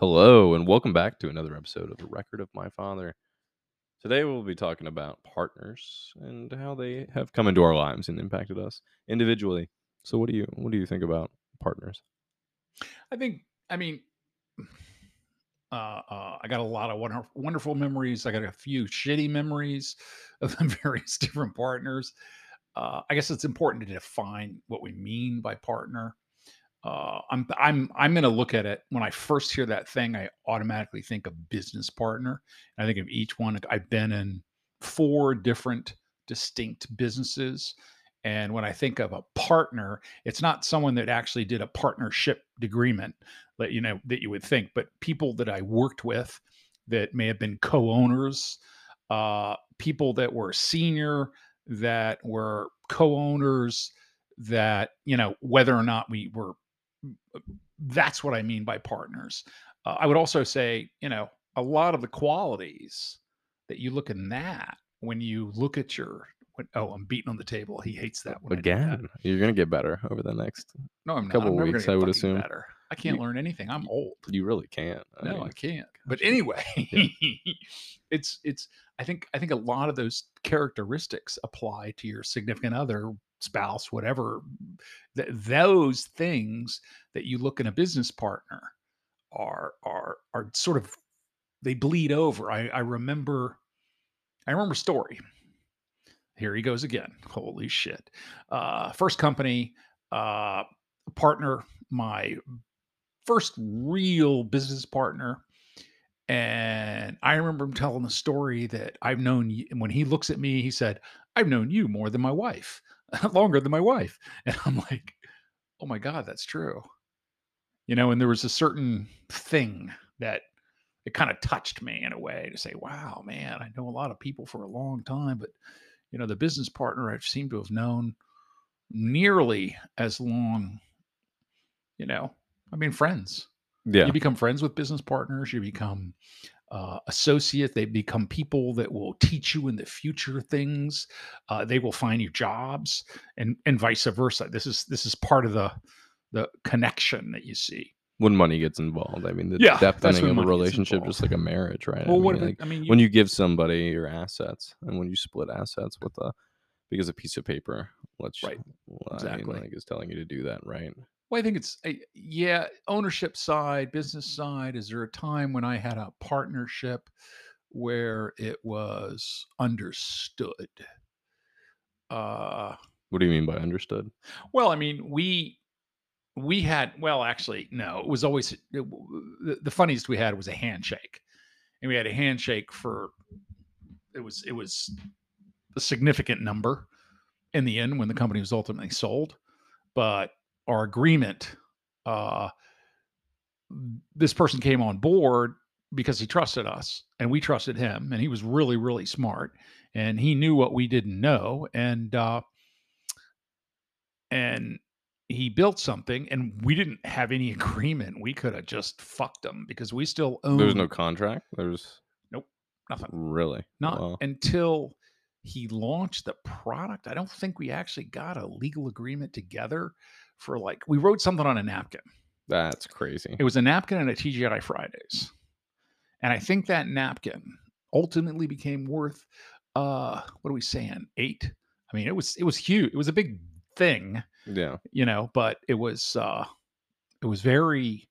Hello, and welcome back to another episode of The Record of My Father. Today we'll be talking about partners and how they have come into our lives and impacted us individually. So, what do you what do you think about partners? I think, I mean, uh, uh, I got a lot of wonder, wonderful memories. I got a few shitty memories of various different partners. Uh, I guess it's important to define what we mean by partner. Uh, I'm I'm I'm going to look at it when I first hear that thing. I automatically think of business partner. I think of each one. I've been in four different distinct businesses, and when I think of a partner, it's not someone that actually did a partnership agreement that you know that you would think, but people that I worked with that may have been co-owners, uh, people that were senior that were co-owners that you know whether or not we were that's what I mean by partners. Uh, I would also say, you know, a lot of the qualities that you look in that when you look at your when, oh, I'm beating on the table. He hates that one again. That. You're gonna get better over the next no, I'm couple I'm weeks. I would assume better. I can't you, learn anything. I'm old. You really can't. I no, mean, I can't. But anyway, yeah. it's it's. I think I think a lot of those characteristics apply to your significant other spouse, whatever, th- those things that you look in a business partner are are are sort of they bleed over. I, I remember I remember story. Here he goes again. Holy shit. Uh, first company, uh, partner, my first real business partner. And I remember him telling the story that I've known when he looks at me, he said, I've known you more than my wife. longer than my wife. And I'm like, oh my God, that's true. You know, and there was a certain thing that it kind of touched me in a way to say, wow, man, I know a lot of people for a long time, but, you know, the business partner I've seemed to have known nearly as long, you know, I mean, friends. Yeah. You become friends with business partners, you become uh, associate. They become people that will teach you in the future things. Uh, they will find you jobs, and and vice versa. This is this is part of the the connection that you see when money gets involved. I mean, the yeah, depthening of a relationship, just like a marriage, right? Well, I mean, what like, I mean, you, when you give somebody your assets, and when you split assets with a because a piece of paper, which right, well, exactly, I mean, like is telling you to do that, right? Well, I think it's a, yeah, ownership side, business side. Is there a time when I had a partnership where it was understood? Uh, what do you mean by understood? Well, I mean we we had well, actually, no. It was always it, the, the funniest we had was a handshake, and we had a handshake for it was it was a significant number in the end when the company was ultimately sold, but our agreement, uh, this person came on board because he trusted us and we trusted him and he was really really smart and he knew what we didn't know and uh and he built something and we didn't have any agreement. We could have just fucked him because we still own there's no contract? There's nope nothing. Really? Not wow. until he launched the product i don't think we actually got a legal agreement together for like we wrote something on a napkin. That's crazy. It was a napkin and a TGI Fridays. And I think that napkin ultimately became worth uh what are we saying? 8. I mean, it was it was huge. It was a big thing. Yeah. You know, but it was uh it was very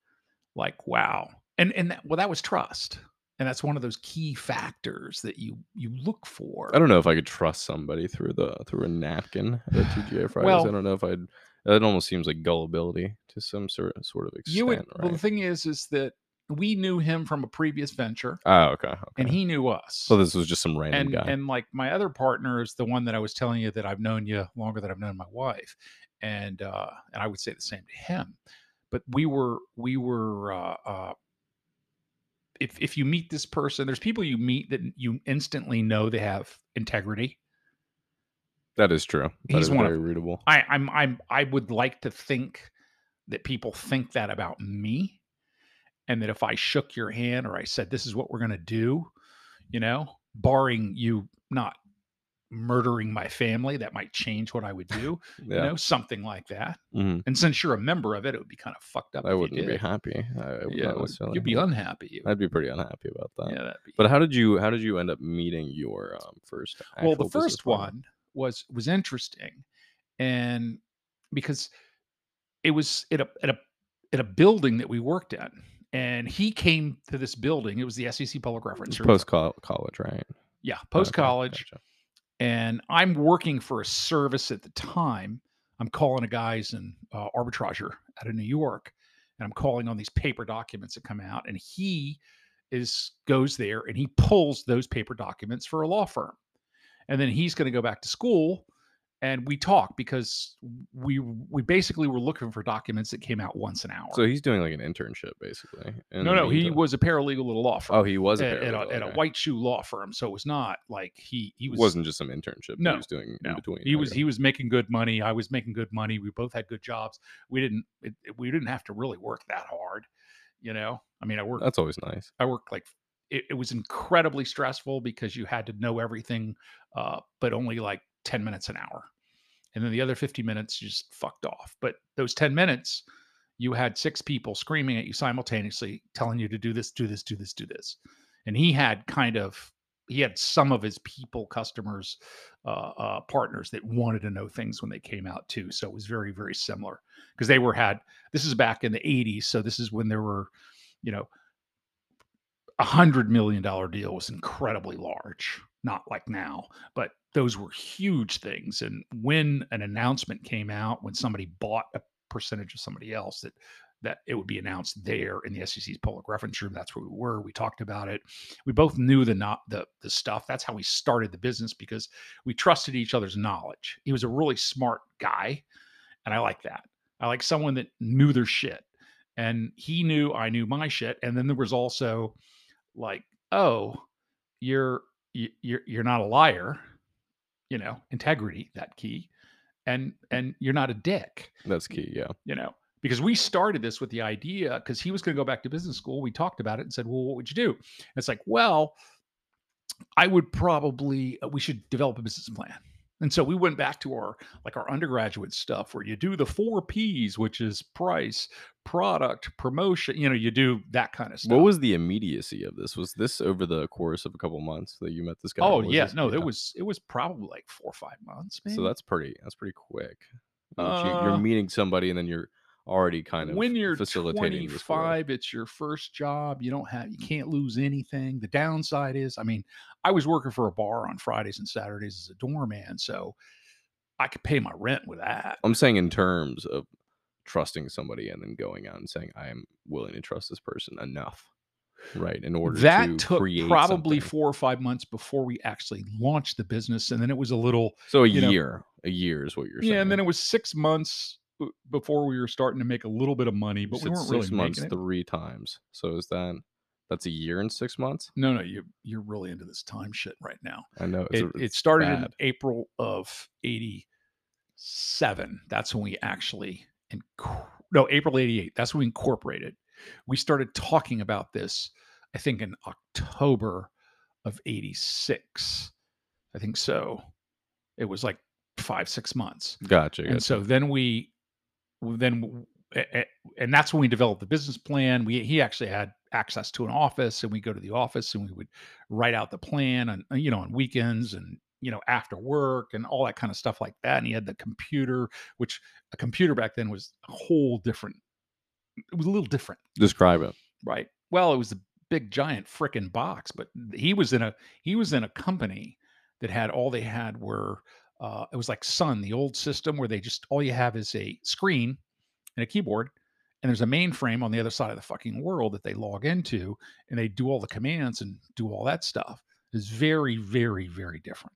like wow. And and that, well that was trust. And that's one of those key factors that you you look for. I don't know if I could trust somebody through the through a napkin at TGI Fridays. well, I don't know if I'd it almost seems like gullibility to some sort of, sort of extent. You would, right? Well, the thing is, is that we knew him from a previous venture. Oh, okay, okay. And he knew us. So this was just some random and, guy. And like my other partner is the one that I was telling you that I've known you longer than I've known my wife, and uh, and I would say the same to him. But we were we were. Uh, uh, if if you meet this person, there's people you meet that you instantly know they have integrity that is true. That He's is one very of, readable. I, I'm I'm I would like to think that people think that about me, and that if I shook your hand or I said this is what we're gonna do, you know, barring you not murdering my family that might change what I would do, you Yeah. know, something like that. Mhm. And since you're a member of it, it would be kind of fucked up. I wouldn't be happy. I Yeah, would- you'd be unhappy. You- I'd be pretty unhappy about that. yeah, that'd be. But how did you how did you end up meeting your um, first? well, the first partner? Was was interesting, and because it was at a at a at a building that we worked at, and he came to this building. It was the SEC Public Reference post college, right? yeah, post Okay, college, gotcha. and I'm working for a service at the time. I'm calling a guy's an uh, arbitrager out of New York, and I'm calling on these paper documents that come out, and he is goes there and he pulls those paper documents for a law firm, and then he's going to go back to school, and we talk because we we basically were looking for documents that came out once an hour. So he's doing like an internship basically. in no, no, he was a paralegal at a law firm. Oh, he was a at, at a, at a white shoe law firm, so it was not like he he was wasn't just some internship. No, he was doing in between. he was he was making good money. I was making good money. We both had good jobs. We didn't it- we didn't have to really work that hard, you know. I mean, I worked That's always nice. I worked like it, it was incredibly stressful because you had to know everything, uh, but only like ten minutes an hour, and then the other fifty minutes you just fucked off. But those ten minutes, you had six people screaming at you simultaneously, telling you to do this, do this, do this, do this, and he had kind of he had some of his people, customers, uh, uh, partners that wanted to know things when they came out too. So it was very, very similar because they were had. This is back in the '80s, so this is when there were, you know, a hundred million dollar deal was incredibly large. Not like now, but those were huge things. And when an announcement came out, when somebody bought a percentage of somebody else, that that it would be announced there in the SEC's public reference room. That's where we were. We talked about it. We both knew the not the the stuff. That's how we started the business because we trusted each other's knowledge. He was a really smart guy, and I like that. I like someone that knew their shit, and he knew I knew my shit. And then there was also like, oh, you're you- you're you're not a liar, you know, integrity that key, and and you're not a dick That's key. Yeah. you know, because we started this with the idea because he was going to go back to business school. We talked about it and said, well, what would you do? And it's like, well, I would probably, uh, we should develop a business plan. And so we went back to our like our undergraduate stuff where you do the four P's, which is price, product, promotion. You know, you do that kind of stuff. What was the immediacy of this? Was this over the course of a couple months that you met this guy? Oh was yeah, no, it was it was probably like four or five months. Maybe. So that's pretty. That's pretty quick. Uh, you're meeting somebody and then you're already kind of when you're facilitating this 25 it's your first job you don't have you mm. can't lose anything the downside is i mean i was working for a bar on fridays and saturdays as a doorman so i could pay my rent with that I'm saying in terms of trusting somebody and then going out and saying I am willing to trust this person enough, right? In order that to took probably something. four or five months before we actually launched the business and then it was a little so a you know- year. a year is what you're saying. yeah and then it was six months before we were starting to make a little bit of money but we weren't six really months making it. three times. So is that that's a year and six months? no no you you're really into this time shit right now I know it, a- it started in. April of 87. That's when we actually, inc- no, April 88. That's when we incorporated. We started talking about this, I think, in October of 86. I think so. It was like five, six months. gotcha. And gotcha. so then we, then, w- a- a- and that's when we developed the business plan. We, he actually had access to an office and we go to the office and we would write out the plan on, uh, you know, on weekends and, you know, after work and all that kind of stuff like that. And he had the computer, which a computer back then was a whole different, it was a little different Describe it. right well it was a big giant frickin' box but he was in a he was in a company that had all they had were uh it was like sun the old system where they just all you have is a screen and a keyboard and there's a mainframe on the other side of the fucking world that they log into and they do all the commands and do all that stuff it's very very very different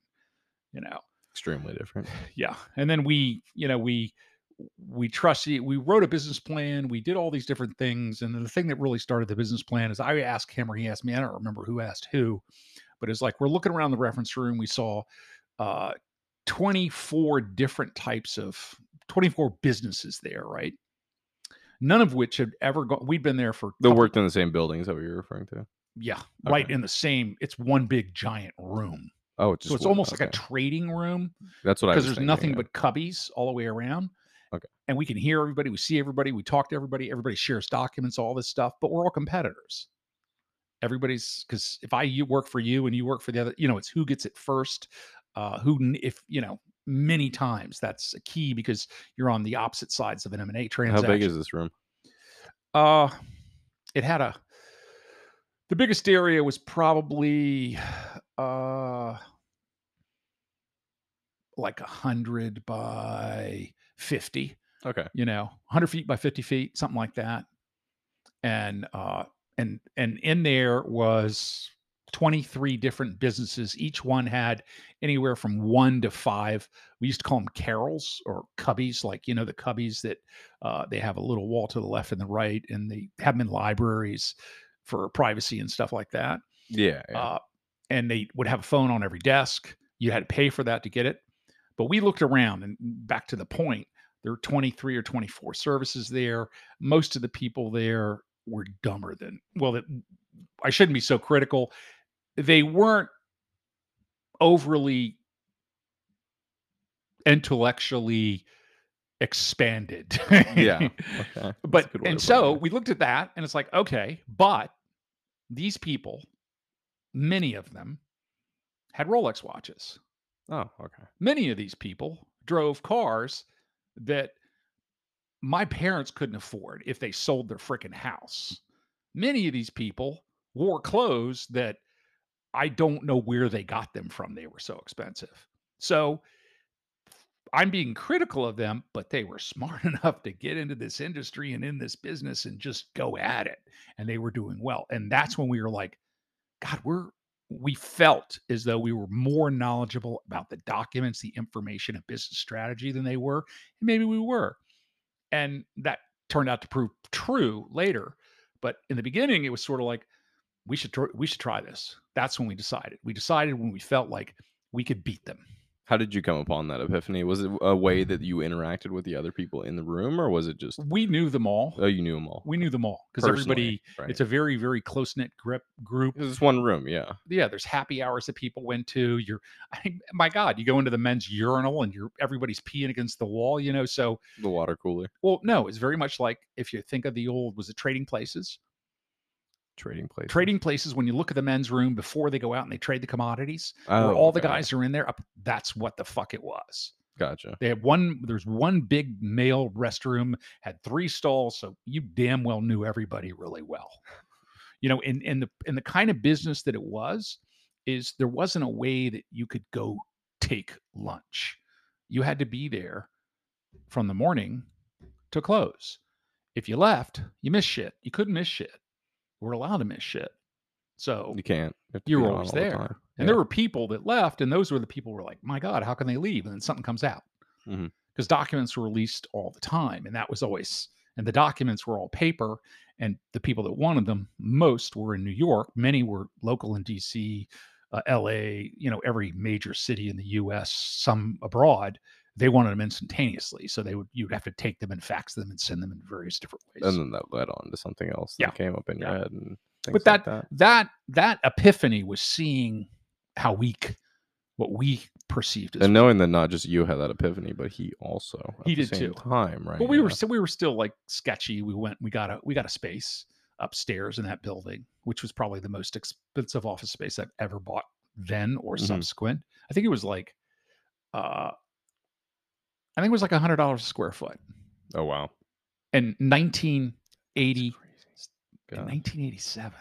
you know Extremely different. yeah and then we you know we we trusted we wrote a business plan we did all these different things and then the thing that really started the business plan is i asked him or he asked me i don't remember who asked who but it's like we're looking around the reference room we saw uh 24 different types of 24 businesses there right none of which had ever gone we'd been there for They worked in the same buildings that what you're referring to. yeah right in the same it's one big giant room Oh, it's So it's one- almost like a trading room That's what I because there's thinking, nothing yeah. but cubbies all the way around. Okay. And we can hear everybody, we see everybody, we talk to everybody, everybody shares documents, all this stuff, but we're all competitors. Everybody's because if I you work for you and you work for the other, you know, it's who gets it first. Uh, who if you know many times that's a key because you're on the opposite sides of an M&A transaction. How big is this room? Uh, it had a. The biggest area was probably, uh, like a hundred by fifty. Okay. You know, hundred feet by fifty feet, something like that. And uh, and and in there was twenty three different businesses. Each one had anywhere from one to five. We used to call them carrels or cubbies, like you know the cubbies that uh, they have a little wall to the left and the right, and they have them in libraries for privacy and stuff like that. Yeah. yeah. Uh, and they would have a phone on every desk. You had to pay for that to get it. But we looked around and back to the point, there were 23 or 24 services there. Most of the people there were dumber than, well, that I shouldn't be so critical. They weren't overly intellectually expanded. yeah. Okay. But and so we looked at that and it's like okay but these people many of them had rolex watches Oh, okay. many of these people drove cars that my parents couldn't afford if they sold their freaking house many of these people wore clothes that i don't know where they got them from they were so expensive so I'm being critical of them, but they were smart enough to get into this industry and in this business and just go at it. And they were doing well. And that's when we were like, God, we're, we felt as though we were more knowledgeable about the documents, the information, and business strategy than they were. And maybe we were. And that turned out to prove true later. But in the beginning, it was sort of like, we should, we should try this. That's when we decided. We decided when we felt like we could beat them. How did you come upon that epiphany? Was it a way that you interacted with the other people in the room, or was it just We knew them all. oh you knew them all? we knew them all because everybody right. it's a very very close knit grip group It was one room, yeah. yeah there's happy hours that people went to you're I, my god you go into the men's urinal and you're everybody's peeing against the wall you know so The water cooler well no it's very much like if you think of the old was it trading places trading place. trading places when you look at the men's room before they go out and they trade the commodities Oh, where all the guys are in there up that's what the fuck it was. Gotcha. they had one there's one big male restroom had three stalls so you damn well knew everybody really well. You know in in the in the kind of business that it was is there wasn't a way that you could go take lunch. You had to be there from the morning to close. If you left you missed shit. You couldn't miss shit we're allowed to miss shit so You can't. have you be were always the there. time. and there were people that left, and those were the people who were like, "My God, how can they leave?" And then something comes out because Mhm. documents were released all the time, and that was always. And the documents were all paper, and the people that wanted them most were in New York. Many were local in D.C., uh, L.A. You know, every major city in the U.S. Some abroad. They wanted them instantaneously, so they would you'd have to take them and fax them and send them in various different ways. and then that led on to something else that Yeah. came up in your Yeah. head and but like that, that. that that epiphany was seeing how weak what we perceived as and knowing that not just you had that epiphany, but he also He the did same too. Time, right? but we were still we were still like sketchy we went we got a we got a space upstairs in that building which was probably the most expensive office space i've ever bought then or Mhm. subsequent i think it was like uh i think it was like a hundred dollars a square foot Oh wow. in 1980 That's crazy. in God. 1987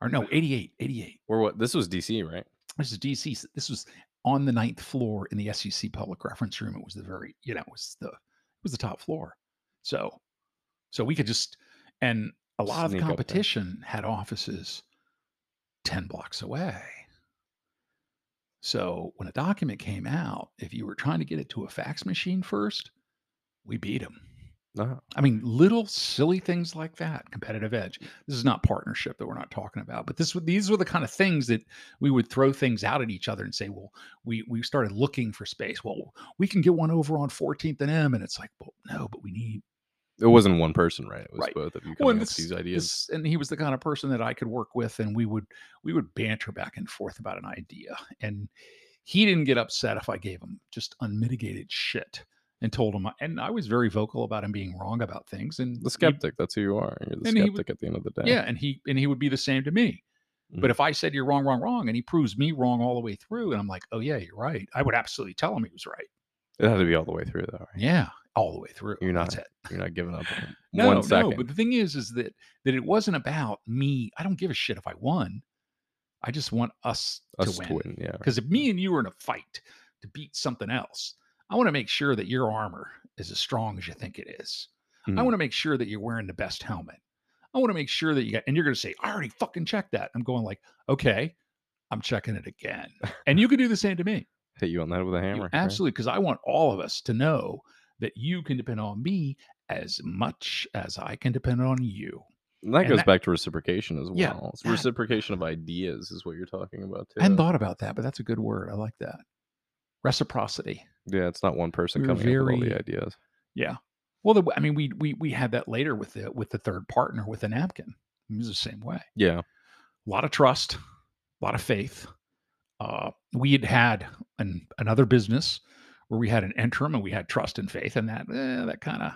or no 88 88 Or what? This was DC, right? This is DC. This was on the ninth floor in the SEC public reference room. It was the very, you know, it was the it was the top floor. So so we could just and a lot of Sneak there. competition had offices 10 blocks away. So when a document came out, if you were trying to get it to a fax machine first, we beat them. No. Uh-huh. I mean, little silly things like that, competitive edge. This is not partnership that we're not talking about, but this these were the kind of things that we would throw things out at each other and say, "Well, we we started looking for space. Well, we can get one over on 14th and M," and it's like, "Well, no, but we need It wasn't one person, right? It was Right. both of you Well, coming this- these ideas. this- and he was the kind of person that I could work with, and we would we would banter back and forth about an idea. And he didn't get upset if I gave him just unmitigated shit and told him. And I was very vocal about him being wrong about things. And the he- skeptic. That's who you are. You're the he would- skeptic at the end of the day. yeah, and he and he would be the same to me. Mm. But if I said you're wrong, wrong, wrong, and he proves me wrong all the way through, and I'm like, oh yeah, you're right, I would absolutely tell him he was right. It had to be all the way through, though. Right? Yeah, all the way through. You're That's not- it. You're not giving up No, one second. no. But the thing is, is that that it wasn't about me. I don't give a shit if I won. I just want us, Us to to win. win, yeah. Because if me and you were in a fight to beat something else, I want to make sure that your armor is as strong as you think it is. I Mhm. want to make sure that you're wearing the best helmet. I want to make sure that you got, and you're going to say, I already fucking checked that. I'm going like, okay, I'm checking it again. And you can do the same to me. Hit you on that with a hammer. right? absolutely. Because I want all of us to know that you can depend on me as much as I can depend on you. And that and goes that- back to reciprocation as well. Yeah, It's that- reciprocation of ideas is what you're talking about too. I hadn't thought about that, but that's a good word. I like that. Reciprocity. yeah, it's not one person we were coming up with all the ideas. Yeah. Well, the, I mean, we we we had that later with the with the third partner with the napkin. It was the same way. Yeah. A lot of trust, a lot of faith. Uh, we had had an, another business where we had an interim and we had trust and faith, and that eh, that kind of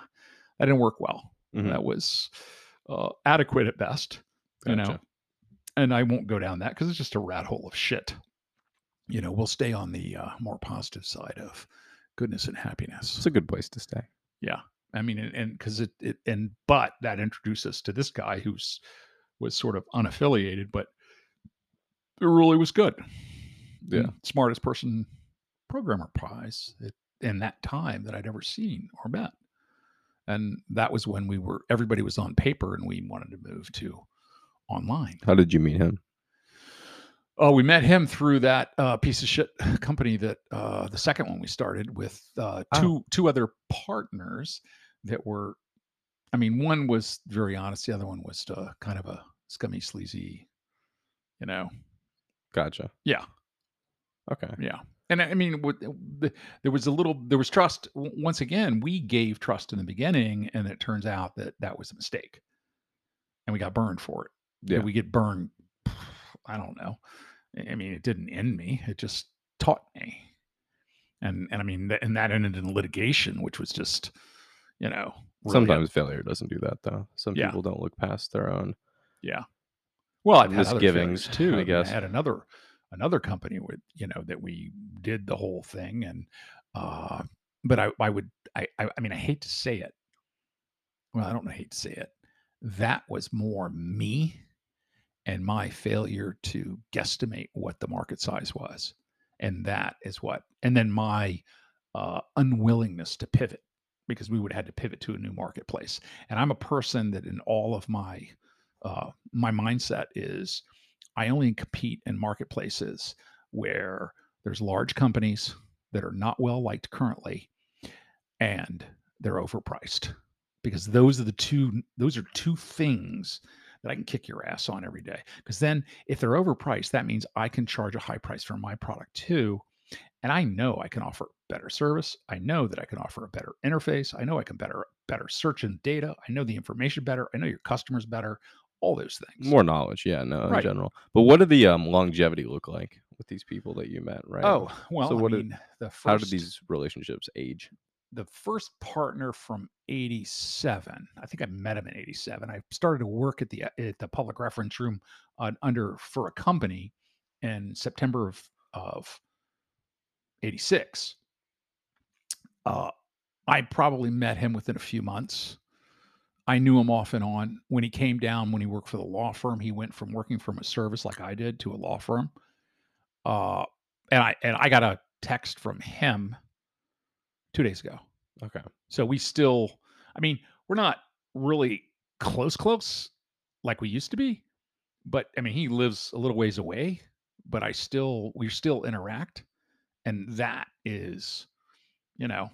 that didn't work well. Mhm. That was uh, adequate at best, you know. And I won't go down that because it's just a rat hole of shit. You know, we'll stay on the uh, more positive side of goodness and happiness. It's a good place to stay. Yeah, I mean, and- because it, it, and but that introduced us to this guy who's was sort of unaffiliated, but it really was good. Yeah. Smartest person programmer prize in that time that I'd ever seen or met. And that was when we were everybody was on paper and we wanted to move to online. How did you meet him? Oh, we met him through that uh, piece of shit company that uh, the second one we started with uh, Oh. two two other partners that were, I mean, one was very honest, the other one was uh, kind of a scummy, sleazy, you know. Gotcha. Yeah, Okay. yeah. And I I mean, uh, the- there was a little, there was trust. Once again, we gave trust in the beginning, and it turns out that that was a mistake, and we got burned for it. Did Yeah. we get burned? I don't know. I- I mean, it didn't end me. It just taught me. And and I mean, and that ended in litigation, which was just, you know, really Sometimes failure doesn't do that though. Some Yeah. people don't look past their own. yeah. Well, I've had misgivings, too. I mean, guess. had another another company with you know that we did the whole thing, and uh, but I I would I I, mean I hate to say it. Well, I don't hate to say it. That was more me and my failure to guesstimate what the market size was. And that is what, and then my uh, unwillingness to pivot because we would have had to pivot to a new marketplace. And I'm a person that in all of my, uh, my mindset is I only compete in marketplaces where there's large companies that are not well liked currently and they're overpriced because those are the two those are two things that I can kick your ass on every day. Because then if they're overpriced, that means I can charge a high price for my product too. And I know I can offer better service. I know that I can offer a better interface. I know I can better better search and data. I know the information better. I know your customers better. All those things. More knowledge, yeah, no, Right. in general. But what did the um, longevity look like with these people that you met, right? Oh well, So I what did- the first, how did these relationships age? the first partner from 87 i think i met him in 87 i started to work at the at the public reference room uh, under for a company in september of of 86 uh i probably met him within a few months i knew him off and on when he came down when he worked for the law firm he went from working from a service like i did to a law firm uh and i and i got a text from him two days ago Okay. so we still, I mean, we're not really close, close like we used to be. But I mean, he lives a little ways away, but I still, we still interact. And that is, you know,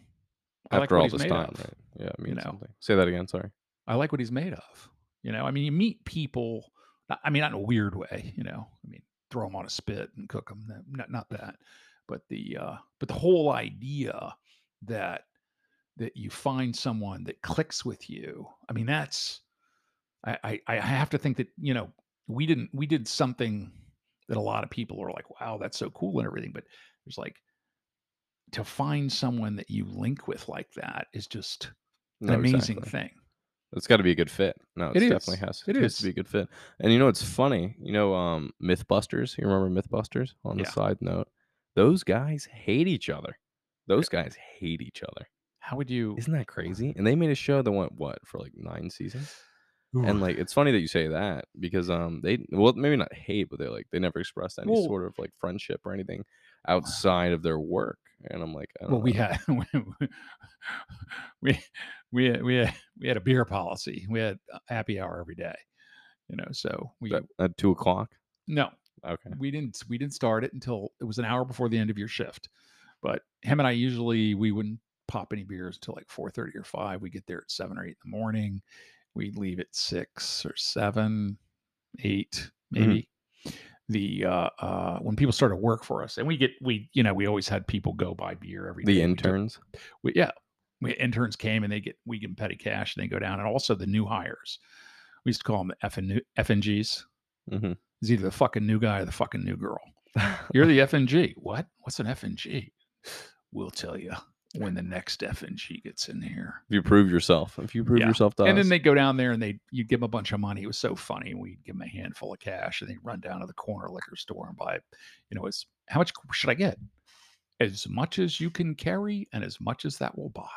I like After what all this time, of. right? Yeah, it means know. something. Say that again. Sorry. I like what he's made of. You know, I mean, you meet people, I mean, not in a weird way, you know, I mean, throw them on a spit and cook them. Not, not that, but the, uh, but the whole idea that that you find someone that clicks with you. I mean, that's I, I I have to think that you know we didn't we did something that a lot of people are like, wow, that's so cool and everything. But there's like to find someone that you link with like that is just an No, amazing exactly. thing. It's got to be a good fit. No, It definitely has. It has is. to be a good fit. And you know, it's funny. You know, um, MythBusters. You remember MythBusters? On the Yeah. side note, those guys hate each other. Those guys hate each other. How would you? Isn't that crazy? And they made a show that went what for like nine seasons. And like, it's funny that you say that because um, they well maybe not hate, but they like they never expressed any Well- sort of like friendship or anything outside of their work. And I'm like, I don't well, we oh. had we we we had we had a beer policy. We had a happy hour every day. You know, so we At- at two o'clock. no, Okay. we didn't we didn't start it until it was an hour before the end of your shift. But him and I usually we wouldn't pop any beers until like four thirty or five. We get there at seven or eight in the morning. We'd leave at six or seven, eight mm-hmm. maybe. The uh, uh, when people started work for us, and we get we you know we always had people go buy beer every The. Interns. we, yeah, we, interns came and they get we give them petty cash and they go down, and also the new hires. We used to call them FN, FNGs. hmm It's either the fucking new guy or the fucking new girl. You're the FNG. What? What's an FNG? We'll tell you when the next FNG gets in here. If you prove yourself, if you prove Yeah. yourself to And us, then they go down there and they you give them a bunch of money. It was so funny. We'd give them a handful of cash and they run down to the corner liquor store and buy, you know, as how much should I get? As much as you can carry and as much as that will buy.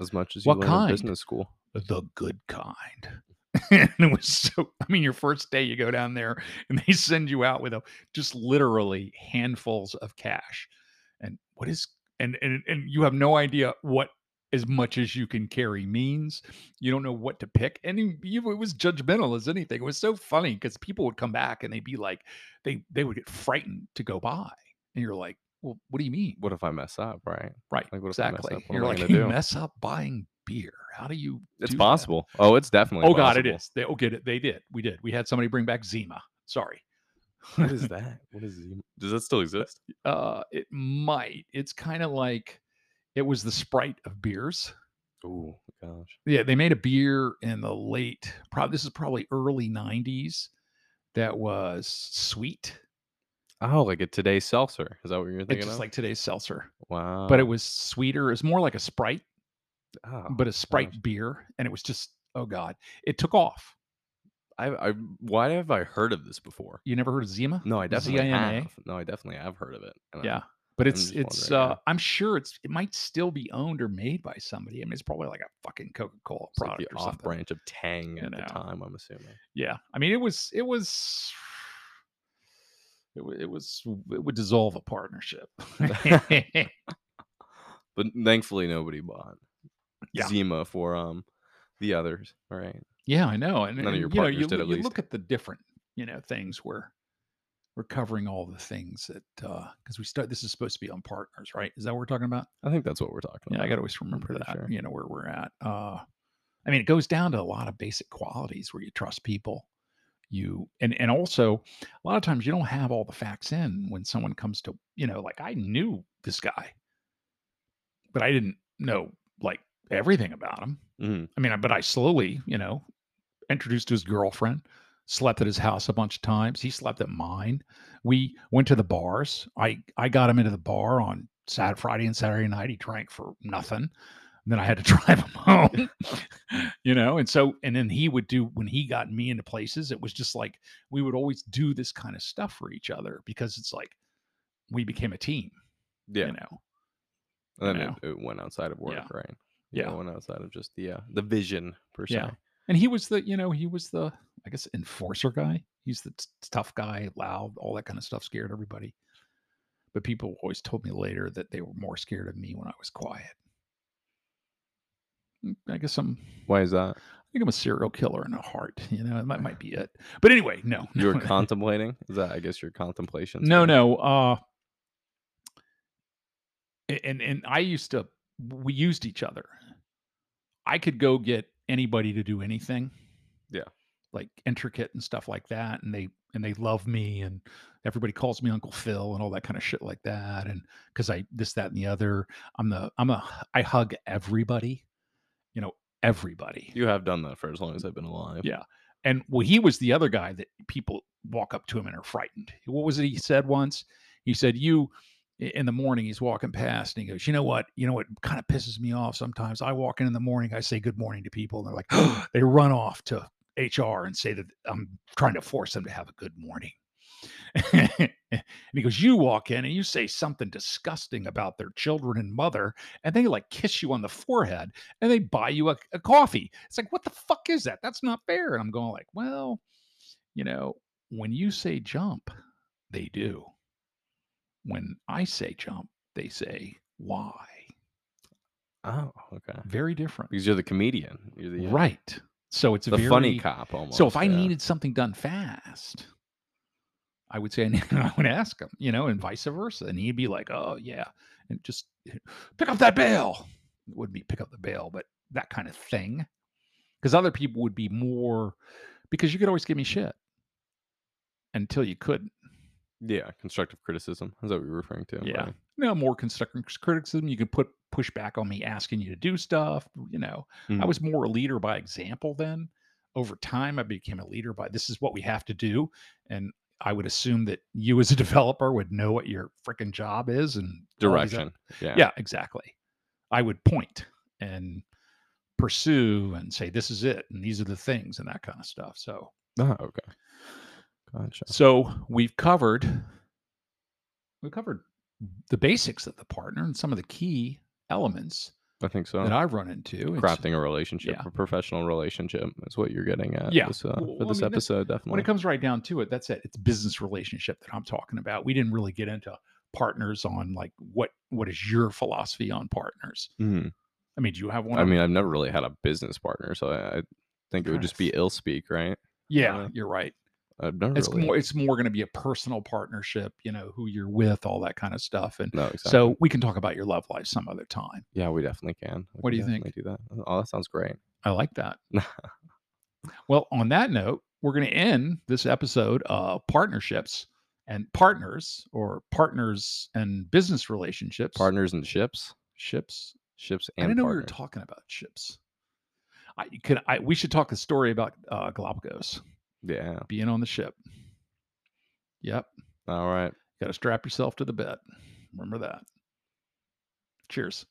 as much as you What learn kind? in business school. the good kind. and it was so I mean, your first day you go down there and they send you out with a just literally handfuls of cash. And what is and and and you have no idea what as much as you can carry means. You don't know what to pick. And you, you- it was judgmental as anything. It was so funny because people would come back and they'd be like, they they would get frightened to go by. And you're like, well, what do you mean? What if I mess up? Right? Right. Like, what if I mess exactly. up? You're like, you do? mess up buying beer. How do you It's do that?" possible. Oh, it's definitely. Oh God, it is. They oh get it. They did. We did. We had somebody bring back Zima. Sorry. What is that? What is? Zima? Does that still exist? uh it might. It's kind of like it was the Sprite of beers. Oh gosh. Yeah, they made a beer in the late probably this is probably early 90s that was sweet. Oh, like a today's seltzer. Is that what you're It's thinking just of? like today's seltzer. wow. But it was sweeter. It's more like a Sprite, Oh, but a Sprite gosh. beer. And it was just, oh God. It took off. I, I. Why have I heard of this before? You never heard of Zima? No, I definitely ZIMA? have. No, I definitely have heard of it. and Yeah. But I'm it's it's uh yeah. I'm sure it's it might still be owned or made by somebody. I mean it's probably like a fucking Coca-Cola It's like the or off something. branch of Tang You at the time. I'm assuming. Yeah. I mean it was it was it, it was it would dissolve a partnership. But thankfully, nobody bought Yeah. Zima for um the others. All right. Yeah, I know. And, None of your you know, you, did at you least. look at the different, you know, things where we're covering all the things that uh because we start this is supposed to be on partners, right? Is that what we're talking about? I think that's what we're talking about. Yeah, about. I gotta always remember that, sure. you know, where we're at. Uh I mean, it goes down to a lot of basic qualities where you trust people. You and and also a lot of times you don't have all the facts in when someone comes to, you know, like I knew this guy, but I didn't know like everything about him. Mhm. I mean, but I slowly, you know, introduced to his girlfriend, slept at his house a bunch of times. He slept at mine. We went to the bars. I I got him into the bar on Saturday, Friday, and Saturday night. He drank for nothing. And then I had to drive him home, you know. And so, and then he would do when he got me into places. It was just like we would always do this kind of stuff for each other because it's like we became a team, Yeah. you know. And then know. it, it went outside of work, Yeah. right? Yeah. It went outside of just the uh, the vision per se. Yeah. And he was the, you know, he was the, I guess, enforcer guy. He's the t- tough guy, loud, all that kind of stuff, scared everybody. But people always told me later that they were more scared of me when I was quiet. Mm, I guess I'm, Why is that? I think I'm a serial killer in a heart. You know, that might be it. But anyway, no, You were no, contemplating? Is that I guess your contemplation? no, were- no. Uh, and and I used to, we used each other. I could go get anybody to do anything. Yeah. like intricate and stuff like that and they and they love me and everybody calls me Uncle Phil and all that kind of shit like that. And because I this, that, and the other, I'm the I'm a I hug everybody, you know, everybody. You have done that for as long as I've been alive. Yeah. And well, he was the other guy that people walk up to him and are frightened. What was it he said once? He said, You in the morning, he's walking past and he goes, You know what? You know what kind of pisses me off sometimes? I walk in in the morning, I say good morning to people, and they're like, they run off to HR and say that I'm trying to force them to have a good morning. and he goes, You walk in and you say something disgusting about their children and mother, and they like kiss you on the forehead and they buy you a, a coffee. It's like, What the fuck is that? That's not fair. And I'm going, like, Well, you know, when you say jump, they do. When I say jump, they say why. Oh, okay. Very different. Because you're the comedian. You're the uh, Right. So it's the very, funny cop almost. So if I needed something done fast, I would say I would ask him, you know, and vice versa, and he'd be like, "Oh yeah," and just pick up that bail. It wouldn't be pick up the bail, but that kind of thing. Because other people would be more because you could always give me shit until you couldn't. Yeah, constructive criticism. Is that what you're referring to? Yeah. right? No more constructive criticism. You could put push back on me asking you to do stuff. You know, I Mhm. was more a leader by example then. Over time, I became a leader by this is what we have to do. And I would assume that you as a developer would know what your freaking job is and all these oth- direction. Yeah. Yeah, exactly. I would point and pursue and say, this is it. And these are the things and that kind of stuff. So, Oh, okay. Gotcha. so we've covered, we covered the basics of the partner and some of the key elements I think so. that I've run into. It's- Crafting a relationship, yeah. a professional relationship is what you're getting at. Yeah. This, uh, Well, for I this mean, that- episode, when it comes right down to it, that's it. It's business relationship that I'm talking about. We didn't really get into partners on like what what is your philosophy on partners. Mhm. I mean, do you have one? I mean, I've never really had a business partner, so I, I think it would just be ill speak, right? yeah, uh, you're right. I've never It's really. more it's more going to be a personal partnership. You know, who you're with, all that kind of stuff. And no, exactly. so we can talk about your love life some other time. yeah, we definitely can. We What do you think? Do that. Oh, that sounds great. I like that. well, on that note, we're going to end this episode of partnerships and partners or partners and business relationships. Partners and ships, ships. ships I and didn't know we were talking about ships. I can I we should talk a story about uh, Galapagos Yeah. being on the ship. Yep, All right. got to strap yourself to the bed. Remember that. Cheers.